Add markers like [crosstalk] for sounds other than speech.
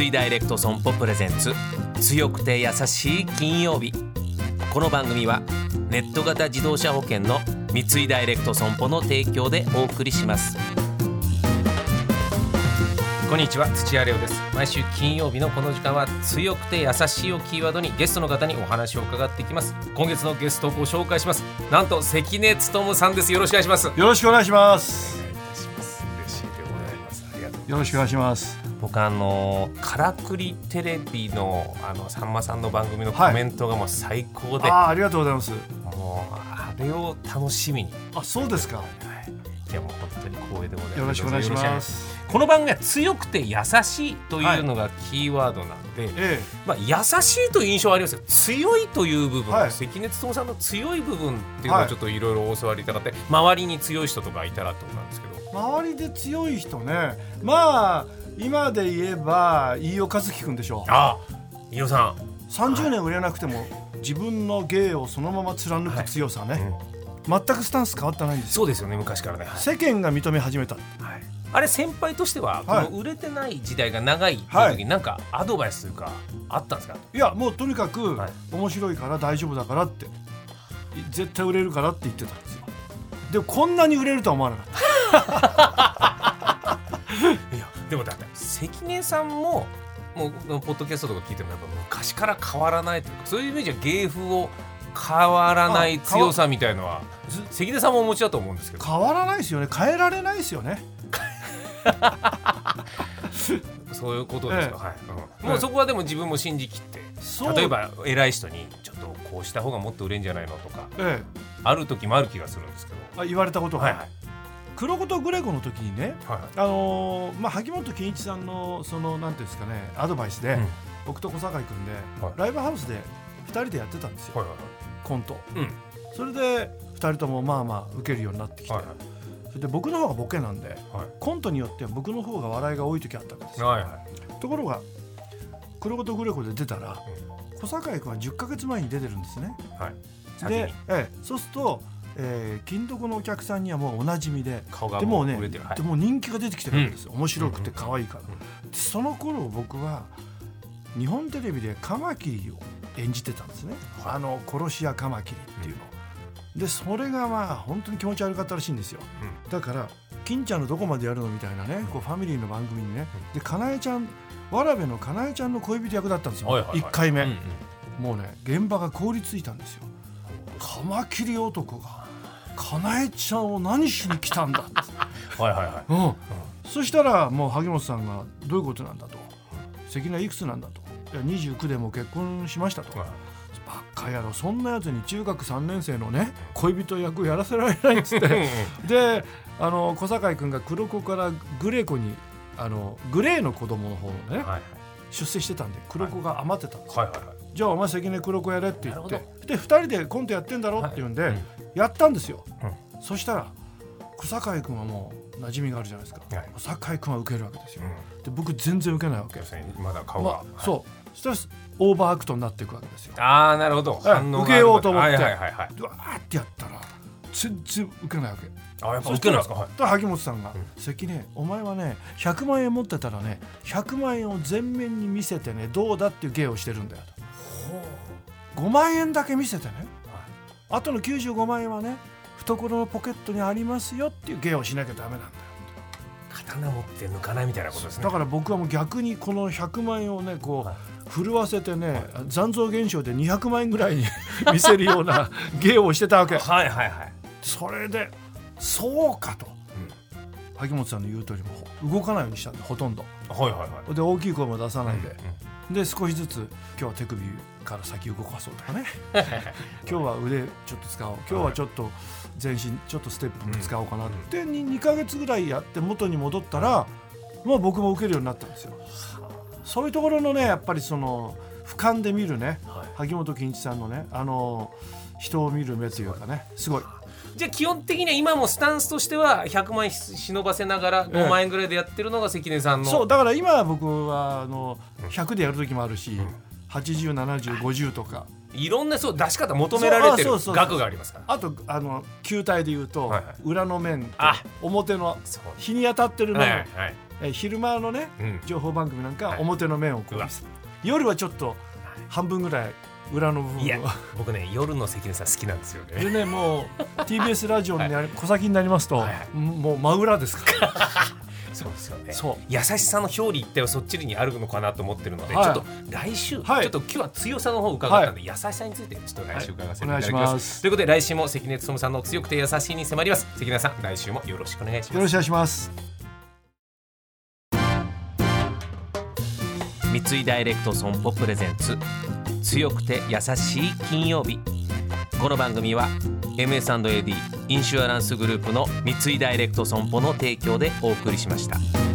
三井ダイレクト損保プレゼンツ。強くて優しい金曜日。この番組はネット型自動車保険の三井ダイレクト損保の提供でお送りします。こんにちは土屋レオです。毎週金曜日のこの時間は強くて優しいをキーワードにゲストの方にお話を伺っていきます。今月のゲストをご紹介します。なんと関根勤さんです。よろしくお願いします。よろしくお願いします。よろしくお願いします。僕あのからくりテレビのあのさんまさんの番組のコメントがもう最高で、ああありがとうございます。もうあれを楽しみに、あそうですか。い。やもう本当に光栄でございます。よろしくお願いします。この番組は強くて優しいというのがキーワードなんで、えまあ、優しいという印象はありますよ。強いという部分、はい。関根勤さんの強い部分っていうのをちょっといろいろ教わりたかった、周りに強い人とかいたらってことなんですけどえ周りで強い人ね。まあ今で言えば飯尾和樹君でしょあ飯尾さん。30年売れなくても自分の芸をそのまま貫く強さね、全くスタンス変わってないんですよ。そうですよね昔からね、世間が認め始めた。はい。あれ先輩としては、はい。この売れてない時代が長いっていうはい。時に何かアドバイスというかあったんですか、いやもうとにかくはい。面白いから大丈夫だからって。絶対売れるからって言ってたんですよ。でもこんなに売れるとは思わなかったいやでもだって関根さんももうポッドキャストとか聞いてもやっぱ昔から変わらないというかそういうイメージは芸風を変わらない強さみたいのはず関根さんもお持ちだと思うんですけど。変わらないですよね。変えられないですよね。[laughs] そういうことですか、えはい。うん。もうそこはでも自分も信じきって例えば偉い人にちょっとこうした方がもっと売れんじゃないのとかえある時もある気がするんですけど。えあ言われたことが、はいはい黒子とグレコの時にねはい。あのーまあ萩本欽一さんのそのなんていうんですかねアドバイスで、うん。僕と小坂井君で、はい。ライブハウスで2人でやってたんですよ、はいはいコント。うん。それで2人ともまあまあ受けるようになってきて、はいそれで僕の方がボケなんではい。コントによっては僕の方が笑いが多い時あったわけですよ。はいはい。ところが黒子とグレコで出たら、小坂井君は10ヶ月前に出てるんですね。でに、ええ、そうすると、えー、金床のお客さんにはもうおなじみで顔がでもうね売れてる、はい。でもう人気が出てきてるわけですよ、面白くてうん可愛いから、でその頃僕は日本テレビでカマキリを演じてたんですね、はい。あの殺し屋カマキリっていうの、でそれがまあ本当に気持ち悪かったらしいんですよ。だから金ちゃんのどこまでやるのみたいなねこうファミリーの番組にね。でかなえちゃんわらべのかなえちゃんの恋人役だったんですよ、はいはいはい。1回目、うんうん。もうね現場が凍りついたんですよ。カマキリ男がかなえちゃんを何しに来たんだって。[laughs] はいはいはい。うん、そしたらもう萩本さんがどういうことなんだと。関根いくつなんだと。いや29でもう結婚しましたと、はい。バカ野郎そんなやつに中学3年生のね恋人役やらせられないっつって。であの小堺君が黒子からグレー子にあのグレーの子供の方のね、はい。出世してたんで黒子が余ってたんですよ、はいはいはいじゃあお前関根黒子やれって言って。で2人でコントやってんだろって言うんで、はいうん。やったんですよ、うそしたら小堺君はもう馴染みがあるじゃないですか、はい。君は受けるわけですよ、うん。で僕全然受けないわけ。まだ顔まが、あ、そう。そしたらオーバーアクトになっていくわけですよ。ああなるほど。受けようと思って。はいはいはいはい。でわーってやったら全然受けないわけ。あやっぱ受けないですか？はい。萩本さんがう「関根お前はね100万円持ってたらね100万円を全面に見せてねどうだっていう芸をしてるんだよ」と5万円だけ見せてね。あとの95万円はね懐のポケットにありますよっていう芸をしなきゃダメなんだよ。刀持って抜かないみたいなことですね。だから僕はもう逆にこの100万円をねこはう震わせてね残像現象で200万円ぐらいに [laughs] 見せるような [laughs] 芸をしてたわけ。はいはいはい。それでそうかと、萩本さんの言う通りも動かないようにしたんでほとんど。はいはいはい。で大きい声も出さないで、うんで少しずつ今日は手首から先動かそうとかね。[laughs] 今日は腕ちょっと使おう。今日はちょっと全身ちょっとステップも使おうかなって、に2ヶ月ぐらいやって元に戻ったらもう僕も受けるようになったんですよ。そういうところのねやっぱりその俯瞰で見るねはい。萩本欽一さんのねあの人を見る目というかねすごいじゃあ基本的には今もスタンスとしては100万円忍ばせながら5万円ぐらいでやってるのが関根さんの、そうだから今は僕はあの100でやる時もあるし、807050とか。いろんなそう出し方求められてる額がありますから。あとあの球体で言うと、はいはい。裏の面表の日に当たってる面、はいはいはい。え昼間のねうん。情報番組なんかはい。表の面をこううわ。見せ夜はちょっと半分ぐらい裏の部いや分を僕ね夜の関根さん好きなんですよね。でねもう [laughs] TBS ラジオになり小先になりますと、はいはい。もう真裏ですから。[laughs] そうですよね。そう。優しさの表裏一体はそっちにあるのかなと思ってるので、はい。ちょっと来週、はい。ちょっと今日は強さの方を伺ったんで、優しさについてちょっと来週伺わせていただきます,、はい。お願いします。ということで来週も関根勤さんの強くて優しいに迫ります。関根さん来週もよろしくお願いします。よろしくお願いします。三井ダイレクト損保プレゼンツ強くて優しい金曜日この番組は MS&AD インシュアランスグループの三井ダイレクト損保の提供でお送りしました。